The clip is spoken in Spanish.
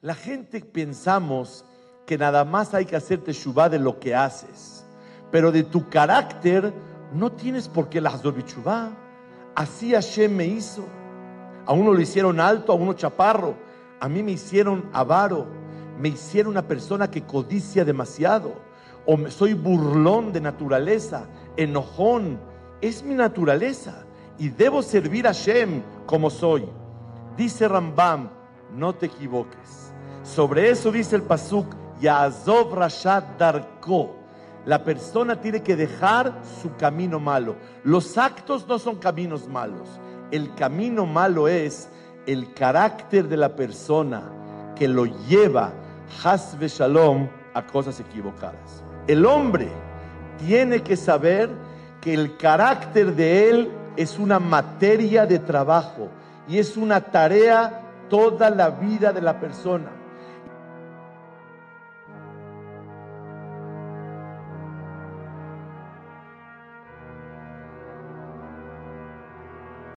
La gente pensamos que nada más hay que hacer teshuva de lo que haces, pero de tu carácter no tienes por qué la teshuva. Así Hashem me hizo. A uno lo hicieron alto, a uno chaparro. A mí me hicieron avaro. Me hicieron una persona que codicia demasiado. O soy burlón de naturaleza, enojón. Es mi naturaleza. Y debo servir a Hashem como soy. Dice Rambam, no te equivoques. Sobre eso dice el Pasuk, Yazov Rashad Darko. La persona tiene que dejar su camino malo. Los actos no son caminos malos. El camino malo es el carácter de la persona que lo lleva, Hasbe Shalom, a cosas equivocadas. El hombre tiene que saber que el carácter de él es una materia de trabajo y es una tarea toda la vida de la persona.